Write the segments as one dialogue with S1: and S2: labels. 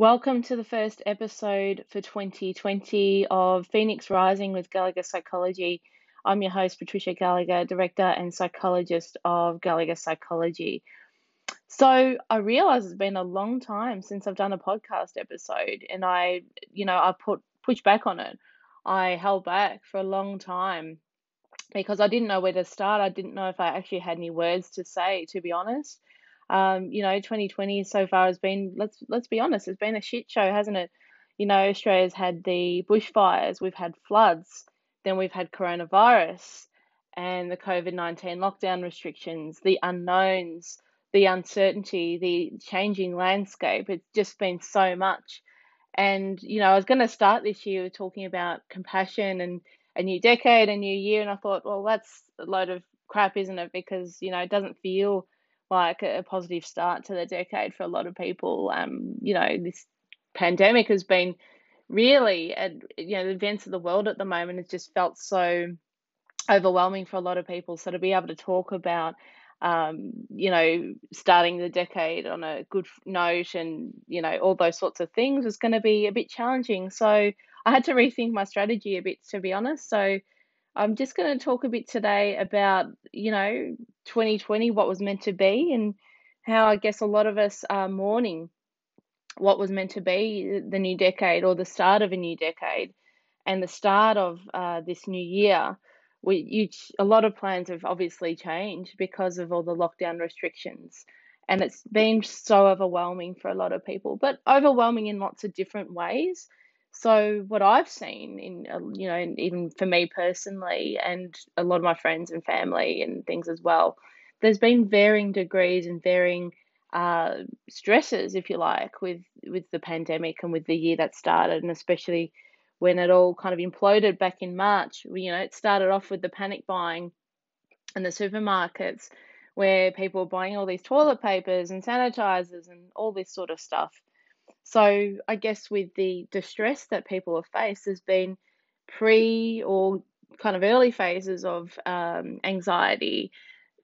S1: Welcome to the first episode for 2020 of Phoenix Rising with Gallagher Psychology. I'm your host, Patricia Gallagher, Director and Psychologist of Gallagher Psychology. So, I realize it's been a long time since I've done a podcast episode, and I, you know, I put pushed back on it. I held back for a long time because I didn't know where to start. I didn't know if I actually had any words to say, to be honest. Um, you know, 2020 so far has been let's let's be honest, it's been a shit show, hasn't it? You know, Australia's had the bushfires, we've had floods, then we've had coronavirus and the COVID 19 lockdown restrictions, the unknowns, the uncertainty, the changing landscape. It's just been so much. And, you know, I was going to start this year talking about compassion and a new decade, a new year. And I thought, well, that's a load of crap, isn't it? Because, you know, it doesn't feel like a, positive start to the decade for a lot of people. Um, you know, this pandemic has been really, at, you know, the events of the world at the moment has just felt so overwhelming for a lot of people. So to be able to talk about, um, you know, starting the decade on a good note and, you know, all those sorts of things was going to be a bit challenging. So I had to rethink my strategy a bit, to be honest. So I'm just going to talk a bit today about, you know, 2020, what was meant to be, and how I guess a lot of us are mourning what was meant to be the new decade or the start of a new decade and the start of uh, this new year. We, you, a lot of plans have obviously changed because of all the lockdown restrictions, and it's been so overwhelming for a lot of people, but overwhelming in lots of different ways. So what I've seen in uh, you know even for me personally and a lot of my friends and family and things as well, there's been varying degrees and varying uh, stresses, if you like, with with the pandemic and with the year that started, and especially when it all kind of imploded back in March. You know, it started off with the panic buying in the supermarkets, where people were buying all these toilet papers and sanitizers and all this sort of stuff. So I guess with the distress that people have faced, there's been pre or kind of early phases of um, anxiety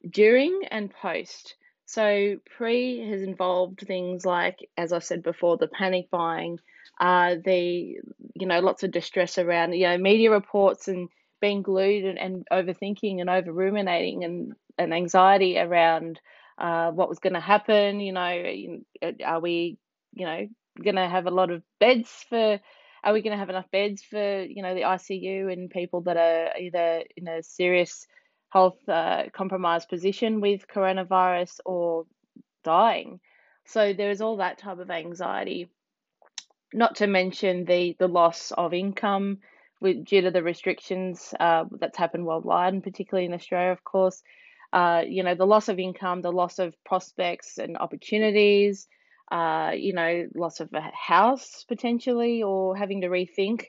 S1: during and post. So pre has involved things like, as I said before, the panic buying, uh, the you know lots of distress around you know media reports and being glued and, and overthinking and over ruminating and, and anxiety around uh, what was going to happen. You know, are we you know going to have a lot of beds for are we going to have enough beds for you know the ICU and people that are either in a serious health uh, compromised position with coronavirus or dying? So there is all that type of anxiety. Not to mention the the loss of income with due to the restrictions uh, that's happened worldwide and particularly in Australia of course. Uh, you know the loss of income the loss of prospects and opportunities uh, you know, loss of a house potentially, or having to rethink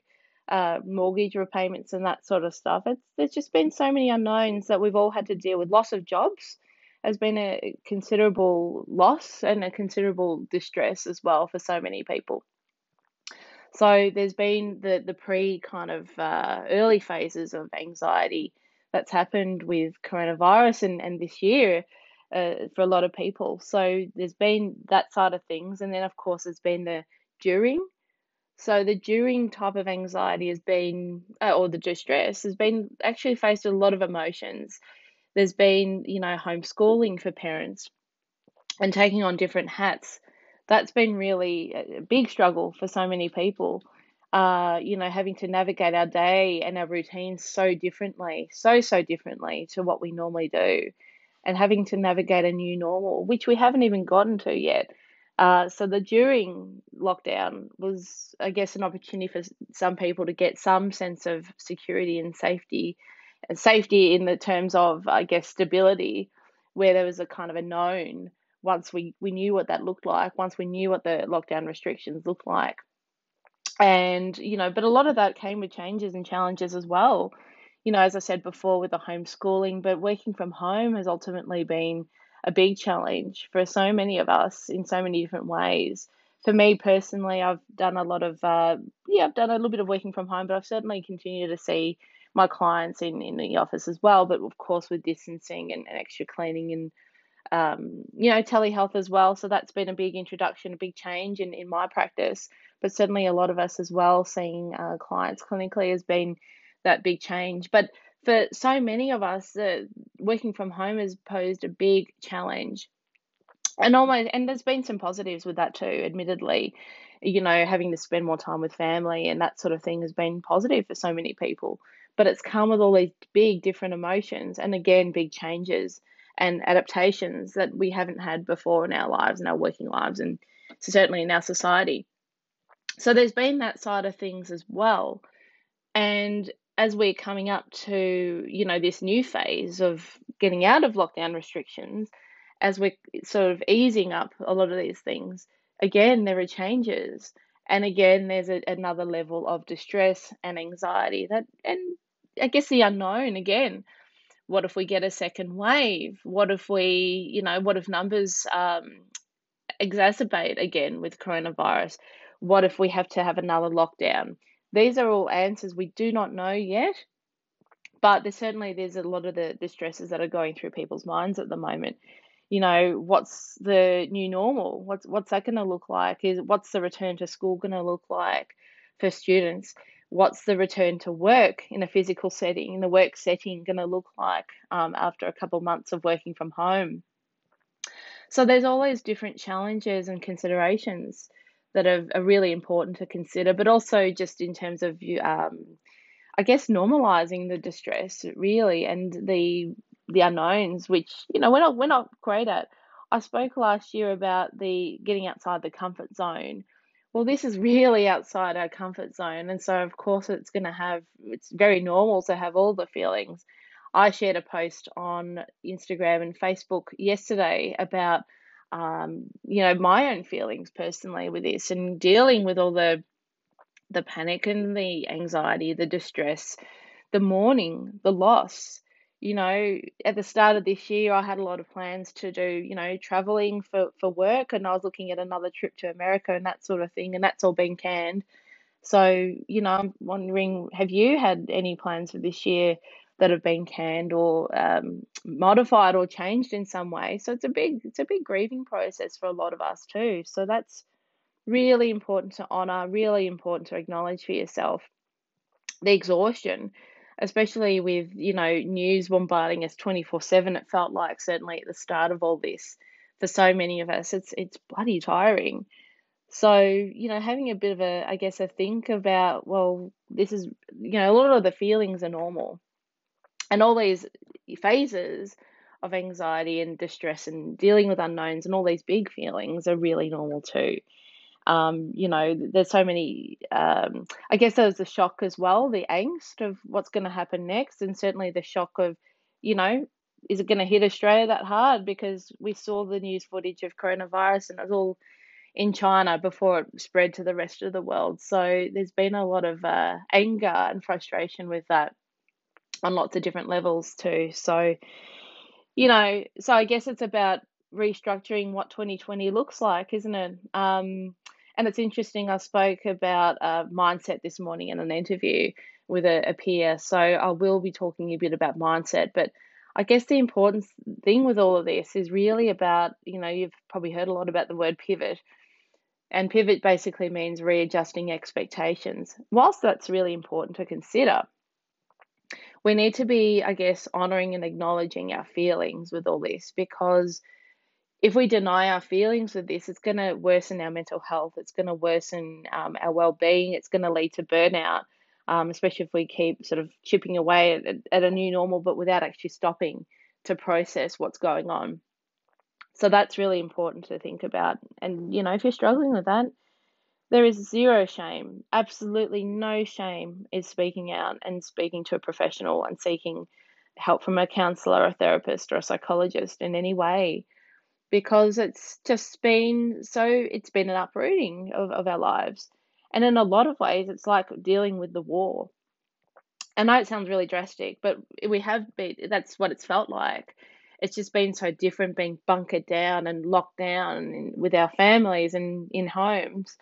S1: uh, mortgage repayments and that sort of stuff. It's there's just been so many unknowns that we've all had to deal with. Loss of jobs has been a considerable loss and a considerable distress as well for so many people. So there's been the the pre kind of uh, early phases of anxiety that's happened with coronavirus and, and this year uh, for a lot of people. So there's been that side of things, and then of course there's been the during. So the during type of anxiety has been, uh, or the distress has been actually faced with a lot of emotions. There's been, you know, homeschooling for parents and taking on different hats. That's been really a big struggle for so many people. Uh, you know, having to navigate our day and our routines so differently, so, so differently to what we normally do and having to navigate a new normal, which we haven't even gotten to yet. Uh, so the during lockdown was, I guess, an opportunity for some people to get some sense of security and safety, and safety in the terms of, I guess, stability, where there was a kind of a known once we, we knew what that looked like, once we knew what the lockdown restrictions looked like. And, you know, but a lot of that came with changes and challenges as well you know, as I said before, with the homeschooling, but working from home has ultimately been a big challenge for so many of us in so many different ways. For me personally, I've done a lot of, uh, yeah, I've done a little bit of working from home, but I've certainly continued to see my clients in, in the office as well. But of course, with distancing and, and extra cleaning and um, you know, telehealth as well. So that's been a big introduction, a big change in, in my practice. But certainly a lot of us as well, seeing uh, clients clinically has been that big change. But for so many of us, uh, working from home has posed a big challenge. And almost, and there's been some positives with that too, admittedly. You know, having to spend more time with family and that sort of thing has been positive for so many people. But it's come with all these big different emotions and again, big changes and adaptations that we haven't had before in our lives, and our working lives, and certainly in our society. So there's been that side of things as well. And as we're coming up to, you know, this new phase of getting out of lockdown restrictions, as we're sort of easing up a lot of these things, again, there are changes. And again, there's a, another level of distress and anxiety that, and I guess the unknown again what if we get a second wave? What if we, you know, what if numbers um, exacerbate again with coronavirus? What if we have to have another lockdown? These are all answers we do not know yet, but there's certainly there's a lot of the, the stresses that are going through people's minds at the moment. You know, what's the new normal? What's what's that going to look like? Is what's the return to school going to look like for students? what's the return to work in a physical setting, in the work setting, going to look like um, after a couple months of working from home? So there's always different challenges and considerations that are, are really important to consider, but also just in terms of you, um, I guess, normalizing the distress really and the the unknowns, which you know we're not we're not great at. I spoke last year about the getting outside the comfort zone well, this is really outside our comfort zone. And so, of course, it's going to have, it's very normal to have all the feelings. I shared a post on Instagram and Facebook yesterday about, um, you know, my own feelings personally with this and dealing with all the the panic and the anxiety, the distress, the mourning, the loss you know, at the start of this year, I had a lot of plans to do, you know, traveling for, for work, and I was looking at another trip to America and that sort of thing, and that's all been canned. So, you know, I'm wondering, have you had any plans for this year that have been canned or um, modified or changed in some way? So it's a big, it's a big grieving process for a lot of us too. So that's really important to honor, really important to acknowledge for yourself. The exhaustion especially with you know news bombarding us 24/7 it felt like certainly at the start of all this for so many of us it's it's bloody tiring so you know having a bit of a i guess a think about well this is you know a lot of the feelings are normal and all these phases of anxiety and distress and dealing with unknowns and all these big feelings are really normal too um, you know, there's so many. Um, I guess there's the shock as well, the angst of what's going to happen next, and certainly the shock of, you know, is it going to hit Australia that hard? Because we saw the news footage of coronavirus and it was all in China before it spread to the rest of the world. So there's been a lot of uh, anger and frustration with that on lots of different levels too. So, you know, so I guess it's about restructuring what 2020 looks like, isn't it? Um, and it's interesting, I spoke about uh, mindset this morning in an interview with a, a peer. So I will be talking a bit about mindset. But I guess the important thing with all of this is really about, you know, you've probably heard a lot about the word pivot. And pivot basically means readjusting expectations. Whilst that's really important to consider, we need to be, I guess, honoring and acknowledging our feelings with all this because if we deny our feelings with this, it's going to worsen our mental health. It's going to worsen um, our well being. It's going to lead to burnout, um, especially if we keep sort of chipping away at, at a new normal, but without actually stopping to process what's going on. So that's really important to think about. And, you know, if you're struggling with that, there is zero shame, absolutely no shame in speaking out and speaking to a professional and seeking help from a counselor, a therapist, or a psychologist in any way because it's just been so it's been an uprooting of, of our lives. And in a lot of ways it's like dealing with the war. I know it sounds really drastic but we have been that's what it's felt like. It's just been so different being bunkered down and locked down with our families and in homes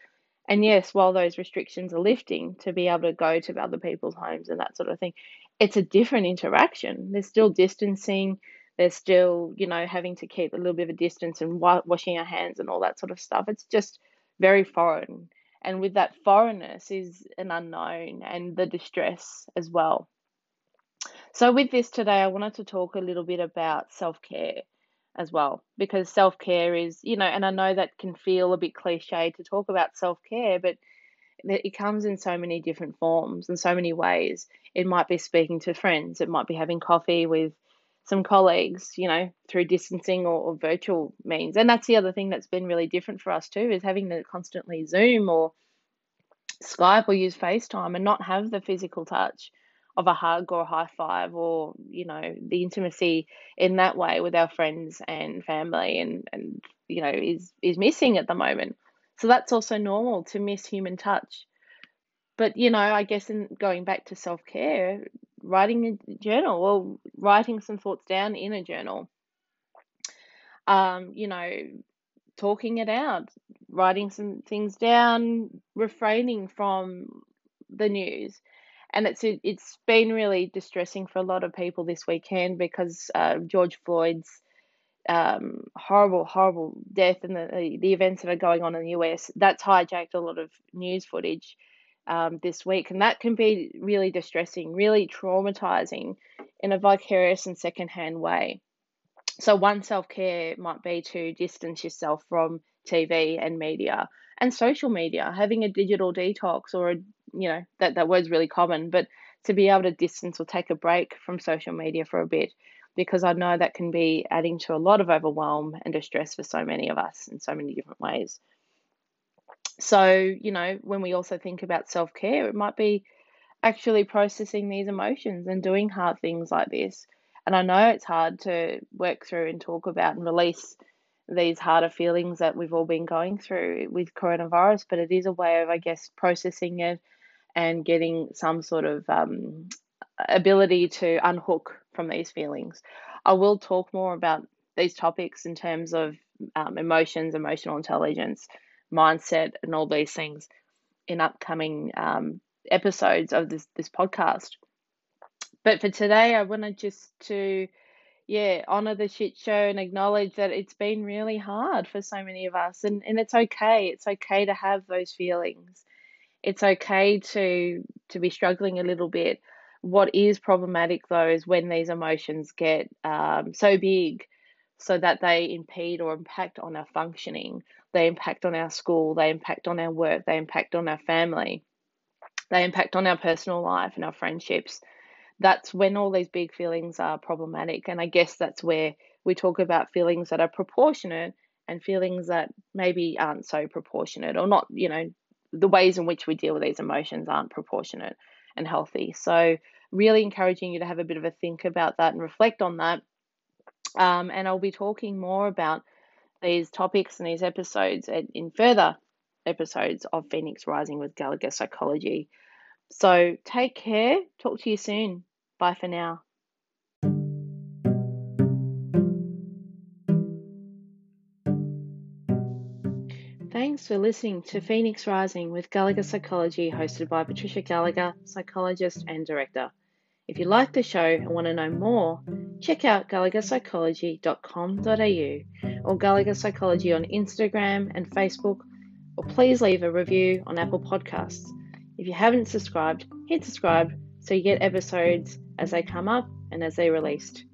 S1: and yes while those restrictions are lifting to be able to go to other people's homes and that sort of thing it's a different interaction there's still distancing They're still, you know, having to keep a little bit of a distance and wa- washing our hands and all that sort of stuff. It's just very foreign. And with that foreignness is an unknown and the distress as well. So, with this today, I wanted to talk a little bit about self care as well, because self care is, you know, and I know that can feel a bit cliche to talk about self care, but it comes in so many different forms and so many ways. It might be speaking to friends, it might be having coffee with some colleagues, you know, through distancing or, or virtual means. And that's the other thing that's been really different for us too, is having to constantly Zoom or Skype or use FaceTime and not have the physical touch of a hug or a high five or, you know, the intimacy in that way with our friends and family and, and you know, is is missing at the moment. So that's also normal to miss human touch. But, you know, I guess in going back to self care, writing a journal or writing some thoughts down in a journal, um, you know, talking it out, writing some things down, refraining from the news. And it's it's been really distressing for a lot of people this weekend because uh, George Floyd's um, horrible, horrible death and the, the events that are going on in the US, that's hijacked a lot of news footage um, this week. And that can be really distressing, really traumatizing in a vicarious and secondhand way. So, one self care might be to distance yourself from TV and media and social media, having a digital detox or a, you know, that, that word's really common, but to be able to distance or take a break from social media for a bit because I know that can be adding to a lot of overwhelm and distress for so many of us in so many different ways. So, you know, when we also think about self care, it might be actually processing these emotions and doing hard things like this. And I know it's hard to work through and talk about and release these harder feelings that we've all been going through with coronavirus, but it is a way of, I guess, processing it and getting some sort of um, ability to unhook from these feelings. I will talk more about these topics in terms of um, emotions, emotional intelligence, mindset, and all these things in upcoming um, episodes of this this podcast. But for today, I wanted just to, yeah, honor the shit show and acknowledge that it's been really hard for so many of us, and and it's okay. It's okay to have those feelings. It's okay to to be struggling a little bit. What is problematic though is when these emotions get um, so big so that they impede or impact on our functioning, they impact on our school, they impact on our work, they impact on our family, they impact on our personal life and our friendships. That's when all these big feelings are problematic. And I guess that's where we talk about feelings that are proportionate and feelings that maybe aren't so proportionate or not, you know, the ways in which we deal with these emotions aren't proportionate and healthy. So really encouraging you to have a bit of a think about that and reflect on that. Um, and I'll be talking more about these topics and these episodes in further episodes of Phoenix Rising with Gallagher Psychology. So take care. Talk to you soon. Bye for now. Thanks for listening to Phoenix Rising with Gallagher Psychology, hosted by Patricia Gallagher, psychologist and director. If you like the show and want to know more, check out gallagherpsychology.com.au or Gallagher Psychology on Instagram and Facebook, or please leave a review on Apple Podcasts. If you haven't subscribed, hit subscribe so you get episodes as they come up and as they're released.